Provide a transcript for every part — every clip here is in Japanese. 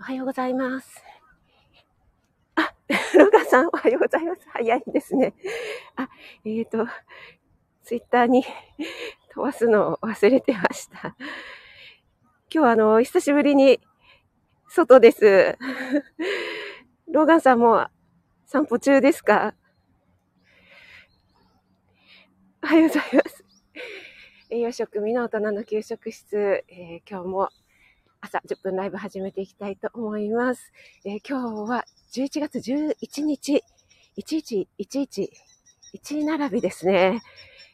おはようございます。あ、ロガさん、おはようございます。早いですね。あ、えっ、ー、と、ツイッターに 飛ばすのを忘れてました。今日はあの、久しぶりに外です。ローガンさんも散歩中ですか？おはようございます。栄養食味の大人の給食室、えー、今日も朝10分ライブ始めていきたいと思います。えー、今日は11月11日、1111、1並びですね。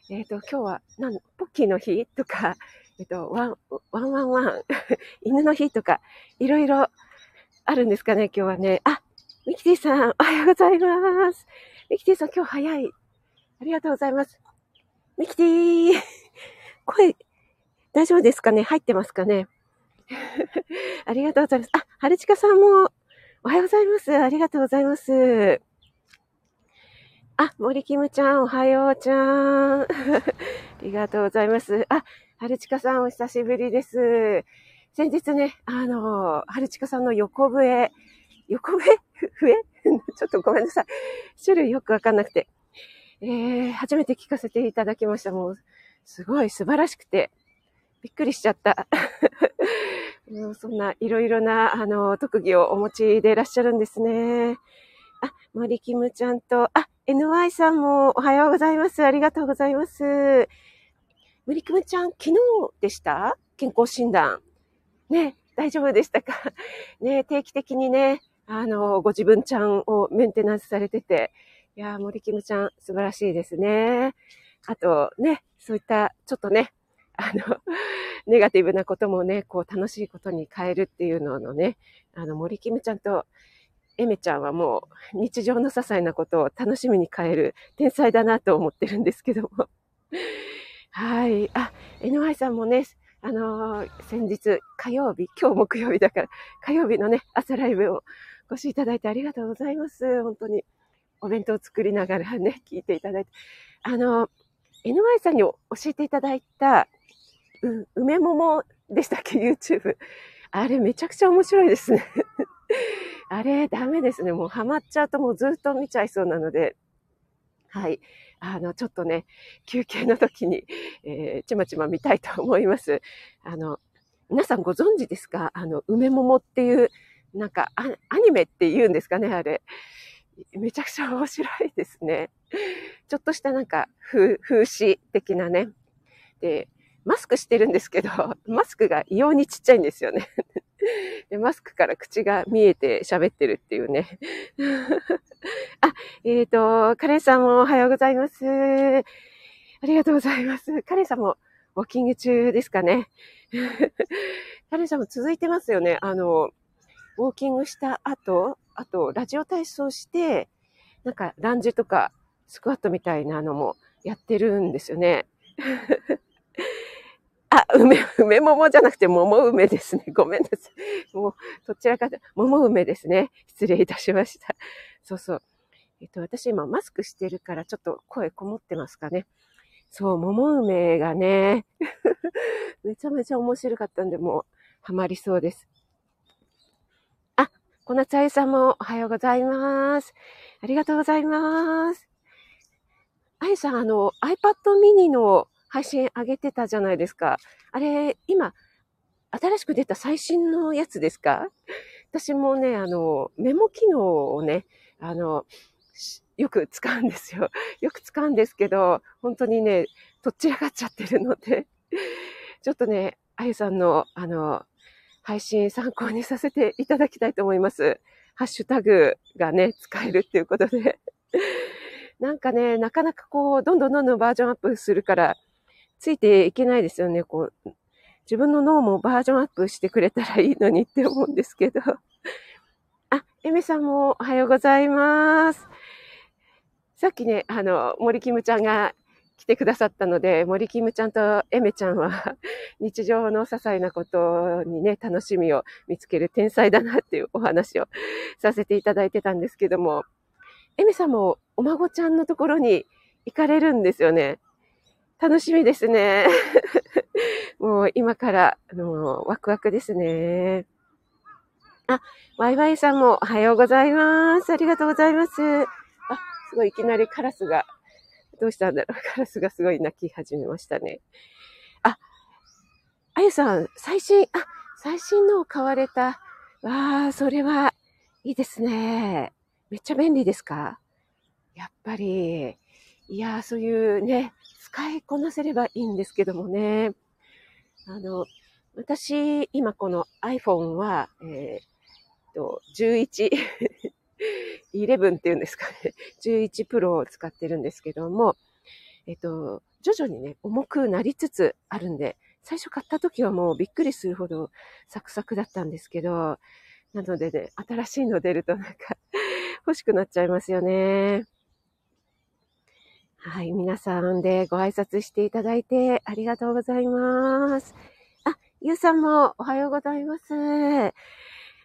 えっ、ー、と、今日は、なん、ポッキーの日とか、えっ、ー、と、ワン、ワンワンワン、犬の日とか、いろいろあるんですかね、今日はね。あ、ミキティさん、おはようございます。ミキティさん、今日早い。ありがとうございます。ミキティ声、大丈夫ですかね？入ってますかね？ありがとうございます。あ、はるちかさんも、おはようございます。ありがとうございます。あ、森キムちゃん、おはようちゃん。ありがとうございます。あ、はるちかさん、お久しぶりです。先日ね、あの、はるちかさんの横笛、横笛？笛？ちょっとごめんなさい。種類よくわかんなくて。えー、初めて聞かせていただきました。もう、すごい素晴らしくて、びっくりしちゃった。そんないろいろな、あの、特技をお持ちでいらっしゃるんですね。あ、森キムちゃんと、あ、NY さんもおはようございます。ありがとうございます。森キムちゃん、昨日でした？健康診断。ね、大丈夫でしたか？ね、定期的にね、あの、ご自分ちゃんをメンテナンスされてて、いや森キムちゃん素晴らしいですね。あとね、そういったちょっとね、あの、ネガティブなこともね、こう楽しいことに変えるっていうののね、あの、森キムちゃんとエメちゃんはもう日常の些細なことを楽しみに変える天才だなと思ってるんですけども。はい。あ、NY さんもね、あのー、先日火曜日、今日木曜日だから、火曜日のね、朝ライブをご視聴いただいてありがとうございます。本当に。お弁当を作りながらね、聞いていただいて。あの、NY さんに教えていただいた、う、梅桃でしたっけ ?YouTube。あれめちゃくちゃ面白いですね。あれダメですね。もうハマっちゃうともうずっと見ちゃいそうなので。はい。あの、ちょっとね、休憩の時に、えー、ちまちま見たいと思います。あの、皆さんご存知ですか？あの、梅桃っていう、なんかア、アニメって言うんですかねあれ。めちゃくちゃ面白いですね。ちょっとしたなんか風、風刺的なね。で、マスクしてるんですけど、マスクが異様にちっちゃいんですよね。でマスクから口が見えて喋ってるっていうね。あ、えっ、ー、と、カレンさんもおはようございます。ありがとうございます。カレンさんもウォーキング中ですかね。カレンさんも続いてますよね。あの、ウォーキングした後、あと、ラジオ体操して、なんか、ランジとか、スクワットみたいなのもやってるんですよね。あ、梅、梅桃じゃなくて桃梅ですね。ごめんなさい。もう、どちらかと、桃梅ですね。失礼いたしました。そうそう。えっと、私今マスクしてるからちょっと声こもってますかね。そう、桃梅がね、めちゃめちゃ面白かったんで、もう、ハマりそうです。あ、小夏愛さんもおはようございます。ありがとうございます。あゆさん、あの、iPad mini の配信上げてたじゃないですか。あれ、今、新しく出た最新のやつですか？私もね、あの、メモ機能をね、あの、よく使うんですよ。よく使うんですけど、本当にね、とっちらかっちゃってるので、ちょっとね、あゆさんの、あの、配信参考にさせていただきたいと思います。ハッシュタグがね、使えるっていうことで。なんかね、なかなかこう、どんどんどんどんバージョンアップするから、ついていけないですよね。こう、自分の脳もバージョンアップしてくれたらいいのにって思うんですけど。あ、エメさんもおはようございます。さっきね、あの、森キムちゃんが来てくださったので、森キムちゃんとエメちゃんは 日常の些細なことにね、楽しみを見つける天才だなっていうお話をさせていただいてたんですけども、エメさんもお孫ちゃんのところに行かれるんですよね。楽しみですね。もう今から、あの、ワクワクですね。あ、ワイワイさんもおはようございます。ありがとうございます。あ、すごいいきなりカラスが、どうしたんだろう。カラスがすごい鳴き始めましたね。あ、あゆさん、最新、あ、最新のを買われた。わあ、それはいいですね。めっちゃ便利ですか？やっぱり、いやそういうね、使いこなせればいいんですけどもね。あの、私、今この iPhone は、えー、と、11、11っていうんですかね。11 Pro を使ってるんですけども、えっと、徐々にね、重くなりつつあるんで、最初買った時はもうびっくりするほどサクサクだったんですけど、なのでね、新しいの出るとなんか欲しくなっちゃいますよね。はい、皆さんでご挨拶していただいてありがとうございます。あ、ゆうさんもおはようございます。あ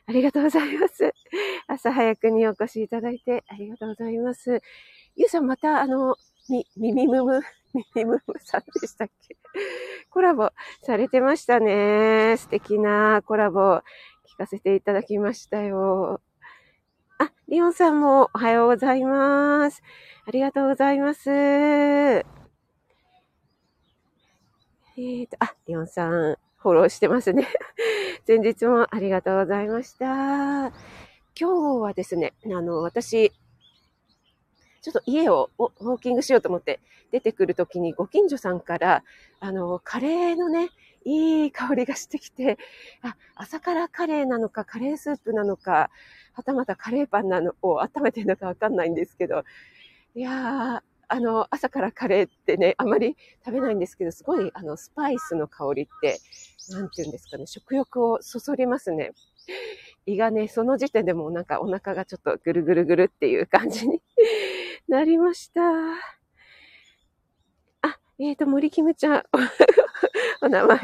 りがとうございます。朝早くにお越しいただいてありがとうございます。ゆうさんまたあの、み、みみむむ、みみむむさんでしたっけ？コラボされてましたね。素敵なコラボ聞かせていただきましたよ。あ、リオンさんもおはようございます。ありがとうございます。えーと、あ、リオンさん、フォローしてますね。前日もありがとうございました。今日はですね、あの、私、ちょっと家をウォーキングしようと思って出てくるときにご近所さんから、あの、カレーのね、いい香りがしてきて、あ、朝からカレーなのか、カレースープなのか、はたまたカレーパンなのを温めてるのかわかんないんですけど、いやー、あの、朝からカレーってね、あまり食べないんですけど、すごい、あの、スパイスの香りって、なんて言うんですかね、食欲をそそりますね。胃がね、その時点でもなんかお腹がちょっとぐるぐるぐるっていう感じに なりました。あ、えっ、ー、と、森キムちゃん。お名前、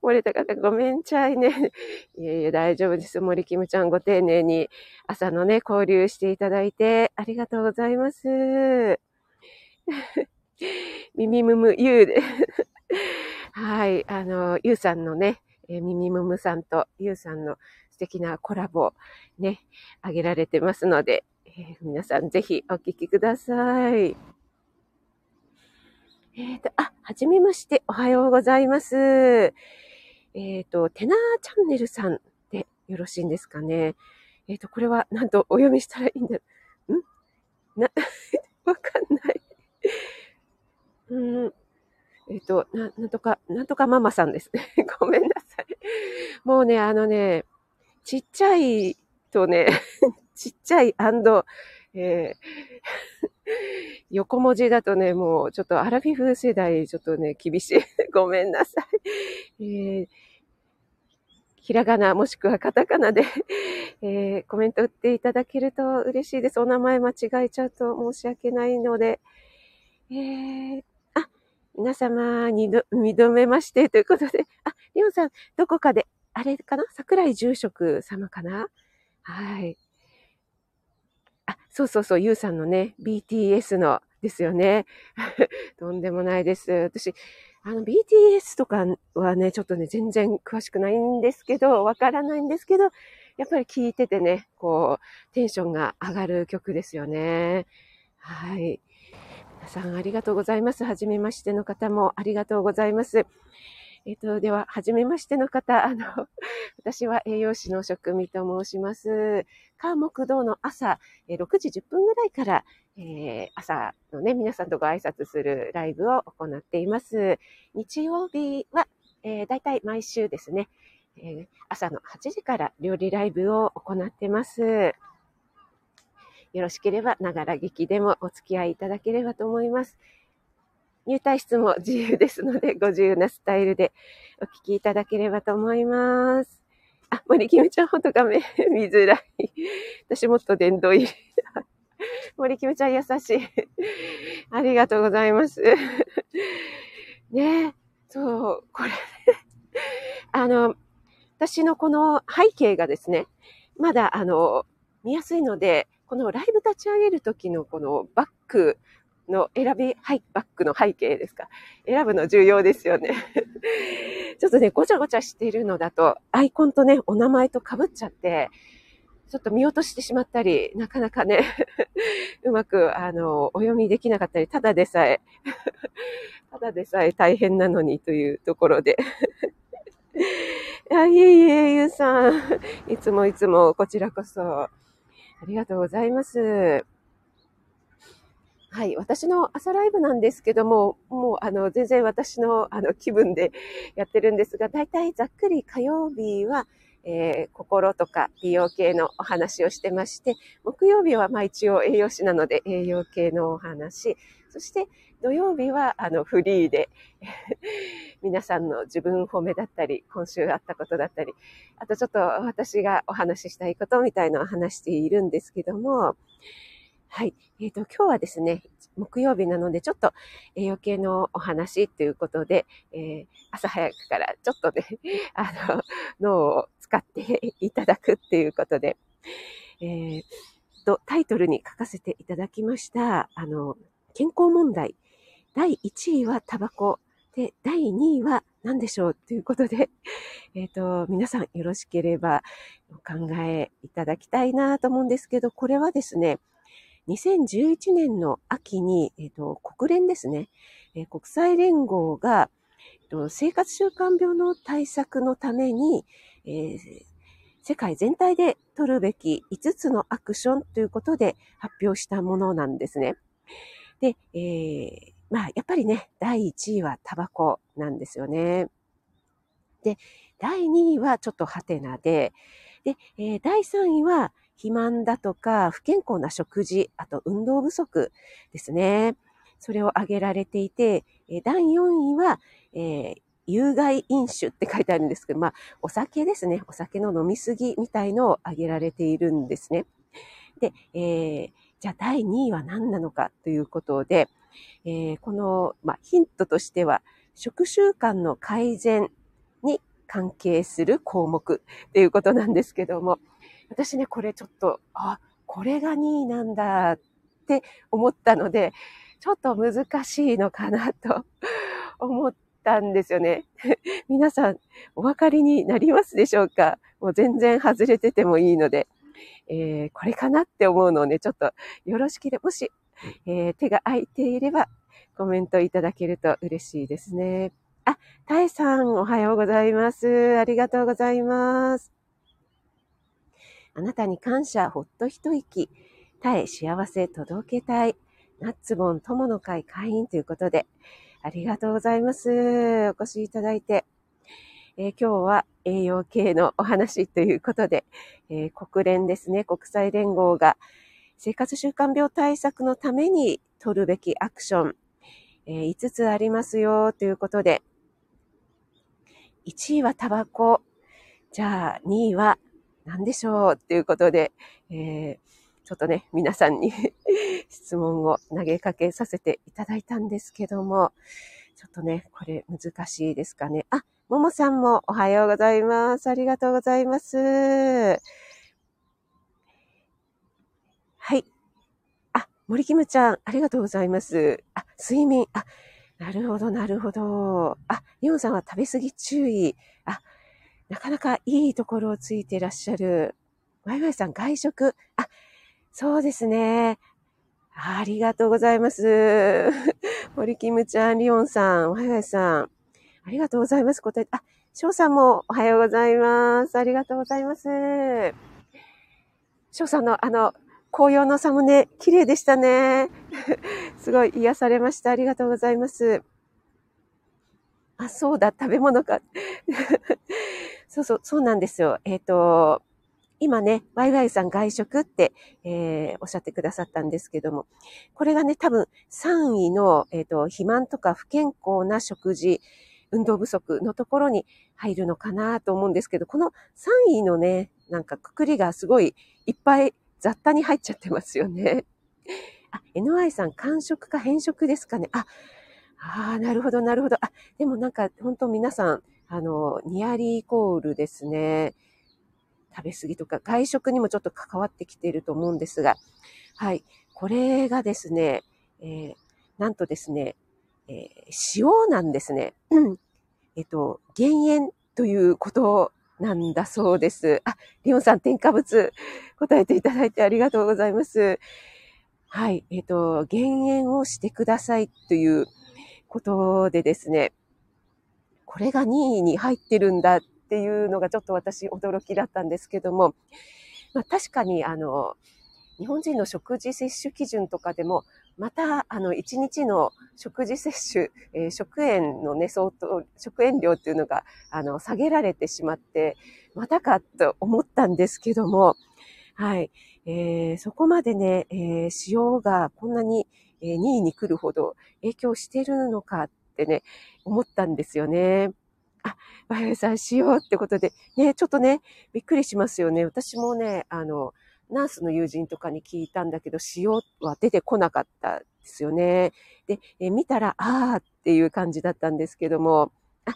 漏れた方ごめんちゃいね。いえいえ、大丈夫です。森キムちゃんご丁寧に朝のね、交流していただいてありがとうございます。ミミムムユーで。はい、あの、ユーさんのね、えミミムムさんとユーさんの素敵なコラボね、あげられてますので、えー、皆さんぜひお聞きください。えっ、ー、と、あ、はじめまして、おはようございます。えっ、ー、と、テナーチャンネルさんでよろしいんですかね。えっ、ー、と、これは何とお読みしたらいいんだん？な、わかんない。うん。えっ、と、な、なんとか、なんとかママさんですね。ごめんなさい。もうね、あのね、ちっちゃいとね、ちっちゃいえー 横文字だとね、もうちょっとアラフィフ世代、ちょっとね、厳しい。ごめんなさい。えー、ひらがなもしくはカタカナで、えー、コメント打っていただけると嬉しいです。お名前間違えちゃうと申し訳ないので。えー、あ、皆様、二度、二度目ましてということで、あ、リオンさん、どこかで、あれかな？桜井住職様かな？はい。そうそうそう、ゆうさんのね、BTS のですよね。とんでもないです。私、あの、BTS とかはね、ちょっとね、全然詳しくないんですけど、わからないんですけど、やっぱり聴いててね、こう、テンションが上がる曲ですよね。はい。皆さんありがとうございます。はじめましての方もありがとうございます。えっ、と、では、はじめましての方、あの、私は栄養士の職味と申します。川木道の朝、6時10分ぐらいから、えー、朝のね、皆さんとご挨拶するライブを行っています。日曜日は、えー、だいたい毎週ですね、えー、朝の8時から料理ライブを行ってます。よろしければ、ながら聞きでもお付き合いいただければと思います。入退室も自由ですので、ご自由なスタイルでお聞きいただければと思います。あ、森キムちゃんほんと画面見づらい。私もっと殿堂入り。森キムちゃん優しい。ありがとうございます。ねえそう、これ、あの、私のこの背景がですね、まだあの、見やすいので、このライブ立ち上げるときのこのバックの選び、はい、バックの背景ですか。選ぶの重要ですよね。ちょっとね、ごちゃごちゃしているのだと、アイコンとね、お名前と被っちゃって、ちょっと見落としてしまったり、なかなかね うまく、あの、お読みできなかったり、ただでさえ ただでさえ大変なのにというところでいや、いえいえ、ゆうさん。いつもいつもこちらこそ。ありがとうございます。はい。私の朝ライブなんですけども、もう、あの、全然私の、あの、気分でやってるんですが、だいたいざっくり火曜日は、えー、心とか美容系のお話をしてまして、木曜日はまあ一応栄養士なので栄養系のお話、そして土曜日はあのフリーで 皆さんの自分褒めだったり、今週あったことだったり、あとちょっと私がお話ししたいことみたいのを話しているんですけども、はい。えっ、ー、と、今日はですね、木曜日なので、ちょっと栄養系のお話ということで、えー、朝早くからちょっとね、あの、脳を使っていただくっていうことで、えー、と、タイトルに書かせていただきました、あの、健康問題。第1位はタバコ。で、第2位は何でしょうということで、えっ、ー、と、皆さんよろしければお考えいただきたいなと思うんですけど、これはですね、2011年の秋に、えっ、ー、と、国連ですね、えー、国際連合が、えーと、生活習慣病の対策のために、えー、世界全体で取るべき5つのアクションということで発表したものなんですね。で、えー、まあ、やっぱりね、第1位はタバコなんですよね。で、第2位はちょっとハテナで、で、えー、第3位は肥満だとか、不健康な食事、あと運動不足ですね。それを挙げられていて、第4位は、えー、有害飲酒って書いてあるんですけど、まあ、お酒ですね。お酒の飲みすぎみたいのを挙げられているんですね。で、えー、じゃあ第2位は何なのかということで、えー、この、まあ、ヒントとしては、食習慣の改善に関係する項目っていうことなんですけども、私ね、これちょっと、あ、これが2位なんだって思ったので、ちょっと難しいのかなと 思ったんですよね。皆さん、お分かりになりますでしょうか？もう全然外れててもいいので、えー、これかなって思うのをね、ちょっとよろしければ、もし、えー、手が空いていればコメントいただけると嬉しいですね。あ、タエさん、おはようございます。ありがとうございます。あなたに感謝、ほっと一息。たえ幸せ届けたい。ナッツボン友の会会員ということで、ありがとうございます。お越しいただいて。えー、今日は栄養系のお話ということで、えー、国連ですね、国際連合が生活習慣病対策のために取るべきアクション、えー、5つありますよということで、1位はタバコ、じゃあ2位は何でしょう？っていうことで、えー、ちょっとね、皆さんに 質問を投げかけさせていただいたんですけども、ちょっとね、これ難しいですかね。あ、ももさんもおはようございます。ありがとうございます。はい。あ、森キムちゃん、ありがとうございます。あ、睡眠。あ、なるほど、なるほど。あ、リオンさんは食べ過ぎ注意。あ、なかなかいいところをついていらっしゃる。ワイワイさん、外食。あ、そうですね。ありがとうございます。森キムちゃん、リオンさん、ワイワイさん。ありがとうございます。答え、あ、翔さんもおはようございます。ありがとうございます。翔さんのあの、紅葉のサムネ、綺麗でしたね。すごい癒されました。ありがとうございます。あ、そうだ、食べ物か。そうそう、そうなんですよ。えっ、ー、と、今ね、ワイワイさん外食って、えー、おっしゃってくださったんですけども、これがね、多分3位の、えっ、ー、と、肥満とか不健康な食事、運動不足のところに入るのかなと思うんですけど、この3位のね、なんかくくりがすごいいっぱい雑多に入っちゃってますよね。あ、NY さん、完食か変色ですかね。あ、ああ、なるほど、なるほど。あ、でもなんか、本当皆さん、あの、ニアリーイコールですね。食べ過ぎとか、外食にもちょっと関わってきていると思うんですが、はい。これがですね、えー、なんとですね、えー、塩なんですね。うん。えっと、減塩ということなんだそうです。あ、リオンさん、添加物答えていただいてありがとうございます。はい。えっ、と、減塩をしてくださいということでですね、これが2位に入ってるんだっていうのがちょっと私驚きだったんですけども、まあ、確かにあの、日本人の食事摂取基準とかでも、また、あの、1日の食事摂取、えー、食塩のね、相当、食塩量っていうのが、あの、下げられてしまって、またかと思ったんですけども、はい。えー、そこまでね、えー、塩がこんなに、え、2位に来るほど影響してるのかってね、思ったんですよね。あ、バイオさん、塩ってことで、ね、ちょっとね、びっくりしますよね。私もね、あの、ナースの友人とかに聞いたんだけど、塩は出てこなかったですよね。で、え見たら、あーっていう感じだったんですけども、あ、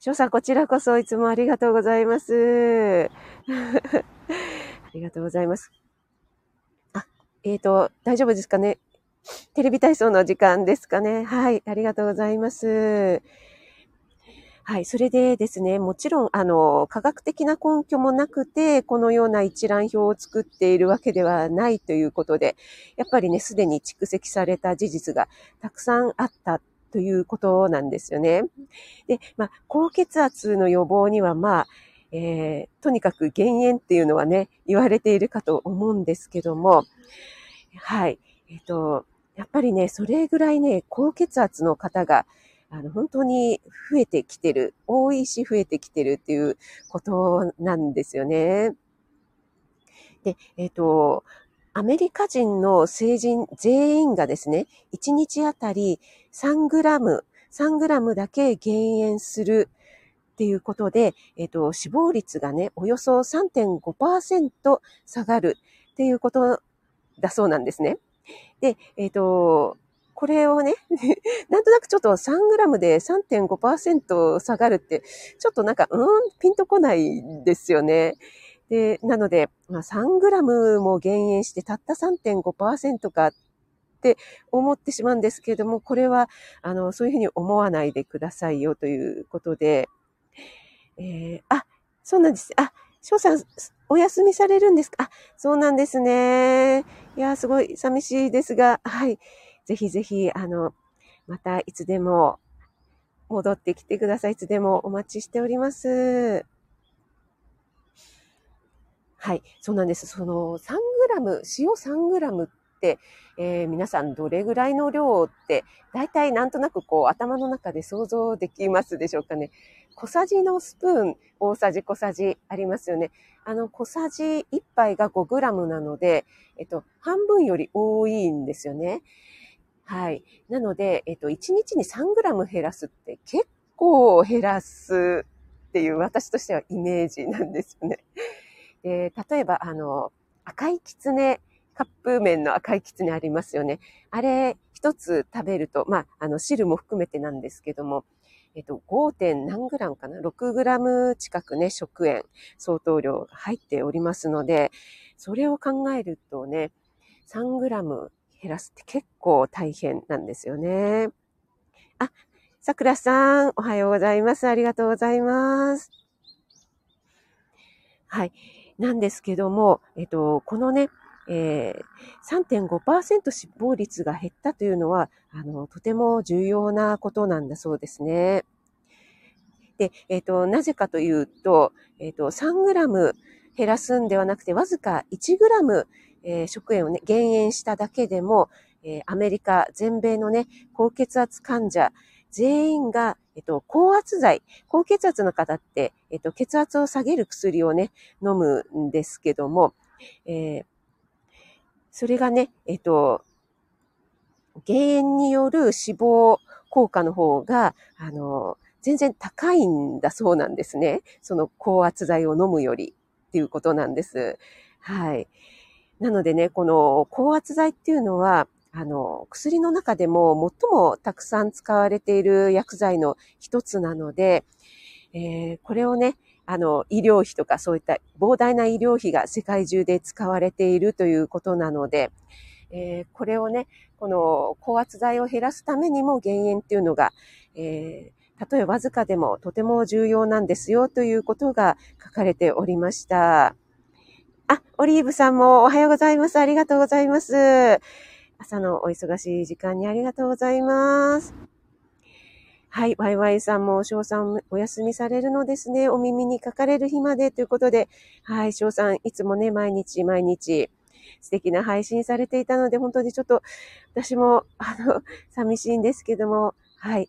翔さん、こちらこそいつもありがとうございます。ありがとうございます。あ、えっ、ー、と、大丈夫ですかね？テレビ体操の時間ですかねはい、ありがとうございます。はい。それでですね、もちろん、あの、科学的な根拠もなくて、このような一覧表を作っているわけではないということで、やっぱりね、すでに蓄積された事実がたくさんあったということなんですよね。で、まあ、高血圧の予防には、まあ、えー、とにかく減塩っていうのはね、言われているかと思うんですけども、はい。えっ、ー、と、やっぱりね、それぐらいね、高血圧の方が、あの、本当に増えてきてる、多いし増えてきてるっていうことなんですよね。で、えっ、ー、と、アメリカ人の成人全員がですね、1日あたり3グラム、3グラムだけ減塩するっていうことで、えっ、ー、と、死亡率がね、およそ3.5%下がるっていうことだそうなんですね。で、えっ、ー、と、これをね、なんとなくちょっと3グラムで3.5%下がるって、ちょっとなんか、うーん、ピンとこないですよね。で、なので、まあ、3グラムも減塩してたった3.5%かって思ってしまうんですけれども、これは、あの、そういうふうに思わないでくださいよということで、えー、あ、そうなんです。あ、翔さん、お休みされるんですか？あ、そうなんですね。いや、すごい寂しいですが、はい。ぜひぜひ、あの、またいつでも戻ってきてください。いつでもお待ちしております。はい、そうなんです。その3グラム、塩3グラムって、えー、皆さんどれぐらいの量って、大体なんとなくこう頭の中で想像できますでしょうかね。小さじのスプーン、大さじ小さじありますよね。あの小さじ1杯が5グラムなので、えっと、半分より多いんですよね。はい。なので、えっと、1日に3グラム減らすって結構減らすっていう私としてはイメージなんですよね。で例えば、あの、赤いきつね、カップ麺の赤いきつねありますよね。あれ、一つ食べると、まあ、あの、汁も含めてなんですけども、えっと、5. 点何グラムかな ?6 グラム近くね、食塩、相当量が入っておりますので、それを考えるとね、3グラム減らすって結構大変なんですよね。あ、さくらさん、おはようございます。ありがとうございます。はい。なんですけども、えっと、このね、えー、3.5%死亡率が減ったというのは、あの、とても重要なことなんだそうですね。で、えっ、ー、と、なぜかというと、えっ、ー、と、3グラム減らすんではなくて、わずか1グラムえー、食塩をね、減塩しただけでも、えー、アメリカ全米のね、高血圧患者全員が、えっと、高圧剤、高血圧の方って、えっと、血圧を下げる薬をね、飲むんですけども、えー、それがね、えっと、減塩による死亡効果の方が、あの、全然高いんだそうなんですね。その高圧剤を飲むよりっていうことなんです。はい。なのでね、この高圧剤っていうのは、あの、薬の中でも最もたくさん使われている薬剤の一つなので、えー、これをね、あの、医療費とかそういった膨大な医療費が世界中で使われているということなので、えー、これをね、この高圧剤を減らすためにも減塩っていうのが、えー、たとえわずかでもとても重要なんですよということが書かれておりました。あ、オリーブさんもおはようございます。ありがとうございます。朝のお忙しい時間にありがとうございます。はい、ワイワイさんも翔さんお休みされるのですね。お耳にかかれる日までということで、はい、翔さんいつもね、毎日毎日素敵な配信されていたので、本当にちょっと私も、あの、寂しいんですけども、はい。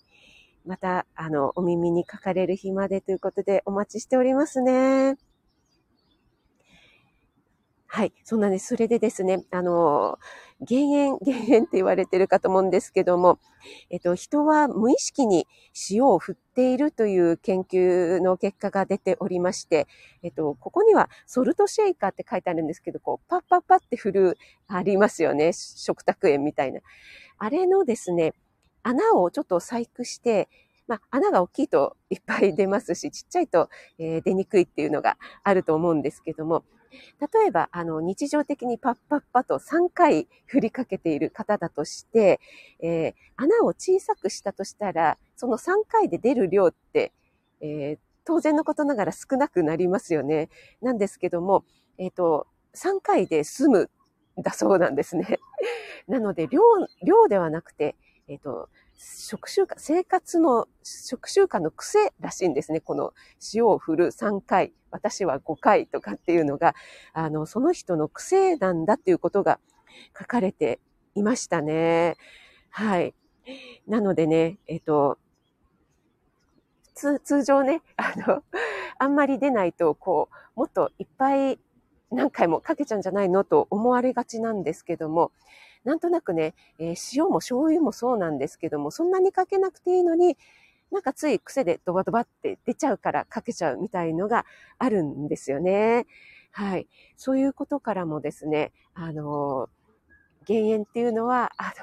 また、あの、お耳にかかれる日までということでお待ちしておりますね。はい、そうなんです。それでですね、あの、減塩、減塩って言われてるかと思うんですけども、えっと、人は無意識に塩を振っているという研究の結果が出ておりまして、えっと、ここにはソルトシェイカーって書いてあるんですけど、こう、パッパッパって振る、ありますよね。食卓園みたいな。あれのですね、穴をちょっと細工して、まあ、穴が大きいといっぱい出ますし、ちっちゃいと、えー、出にくいっていうのがあると思うんですけども、例えば、あの、日常的にパッパッパと3回振りかけている方だとして、えー、穴を小さくしたとしたら、その3回で出る量って、えー、当然のことながら少なくなりますよね。なんですけども、えっ、と、3回で済むだそうなんですね。なので、量、量ではなくて、えっ、と、食習慣、生活の食習慣の癖らしいんですね。この塩を振る3回、私は5回とかっていうのが、あの、その人の癖なんだっていうことが書かれていましたね。はい。なのでね、えっと、通常ね、あの、あんまり出ないと、こう、もっといっぱい何回もかけちゃうんじゃないのと思われがちなんですけども、なんとなくね、えー、塩も醤油もそうなんですけども、そんなにかけなくていいのに、なんかつい癖でドバドバって出ちゃうからかけちゃうみたいのがあるんですよね。はい。そういうことからもですね、あの、減塩っていうのは、あ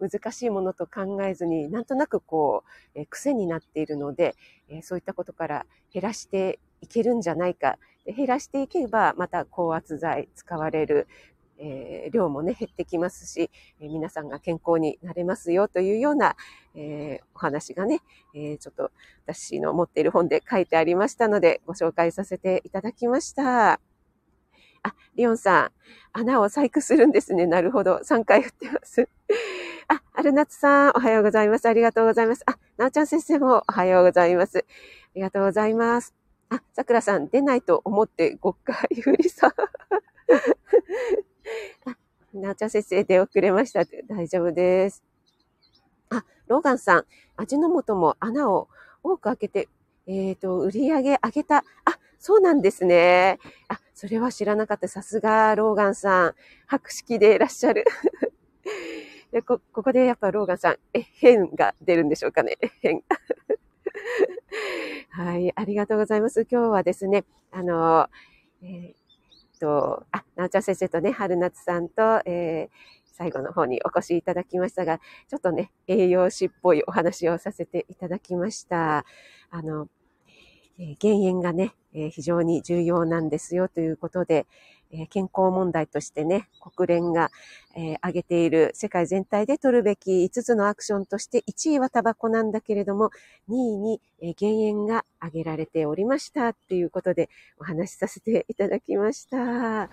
の、難しいものと考えずに、なんとなくこう、え癖になっているので、えそういったことから減らしていけるんじゃないか。減らしていけば、また高圧剤使われるえー、量もね、減ってきますし、えー、皆さんが健康になれますよというような、えー、お話がね、えちょっと私の持っている本で書いてありましたので、ご紹介させていただきました。あ、リオンさん、穴を細工するんですね。なるほど。3回振ってます。あ、春夏さん、おはようございます。ありがとうございます。あ、なおちゃん先生もおはようございます。ありがとうございます。あ、さくらさん、出ないと思って5回振りさ。あ、なちゃん先生、出遅れました。大丈夫です。あ、ローガンさん、味の素も穴を多く開けて、えっ、ー、と、売り上げ上げた。あ、そうなんですね。あ、それは知らなかった。さすが、ローガンさん。博識でいらっしゃる。でこ、ここでやっぱローガンさん、え、変が出るんでしょうかね。変。はい、ありがとうございます。今日はですね、あの、えー、と、あ、なおちゃん先生とね、春夏さんと、えー、最後の方にお越しいただきましたが、ちょっとね、栄養士っぽいお話をさせていただきました。あの、え、減塩がね、え、非常に重要なんですよということで、え健康問題としてね、国連が、えー、挙げている世界全体で取るべき5つのアクションとして1位はタバコなんだけれども、2位に、え、減塩が挙げられておりましたっていうことでお話しさせていただきました。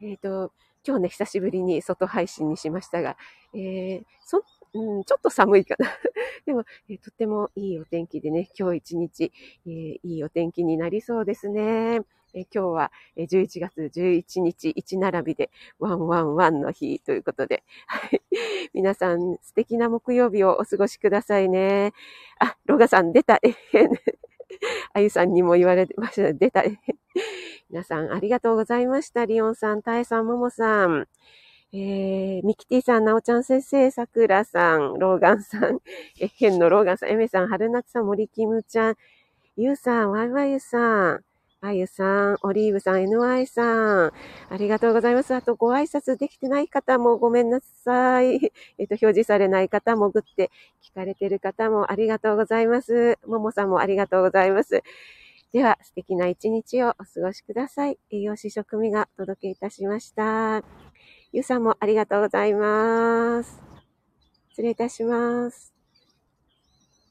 えっ、ー、と、今日ね、久しぶりに外配信にしましたが、えー、そうん、ちょっと寒いかな。でも、えー、とってもいいお天気でね、今日一日、え、いいお天気になりそうですね。え今日は11月11日1並びでワンワンワンの日ということで、はい。皆さん素敵な木曜日をお過ごしくださいね。あ、ロガさん出た。えへん。あゆさんにも言われてました。出た。皆さんありがとうございました。リオンさん、タエさん、ももさん。えー、ミキティさん、なおちゃん先生、さくらさん、ローガンさん、えへんのローガンさん、エメさん、春夏さん、森キムちゃん、ゆうさん、ワイワイユさん、あゆさん、オリーブさん、NY さん、ありがとうございます。あと、ご挨拶できてない方もごめんなさい。えっと、表示されない方もぐって聞かれてる方もありがとうございます。ももさんもありがとうございます。では、素敵な一日をお過ごしください。栄養士食味がお届けいたしました。ゆうさんもありがとうございます。失礼いたします。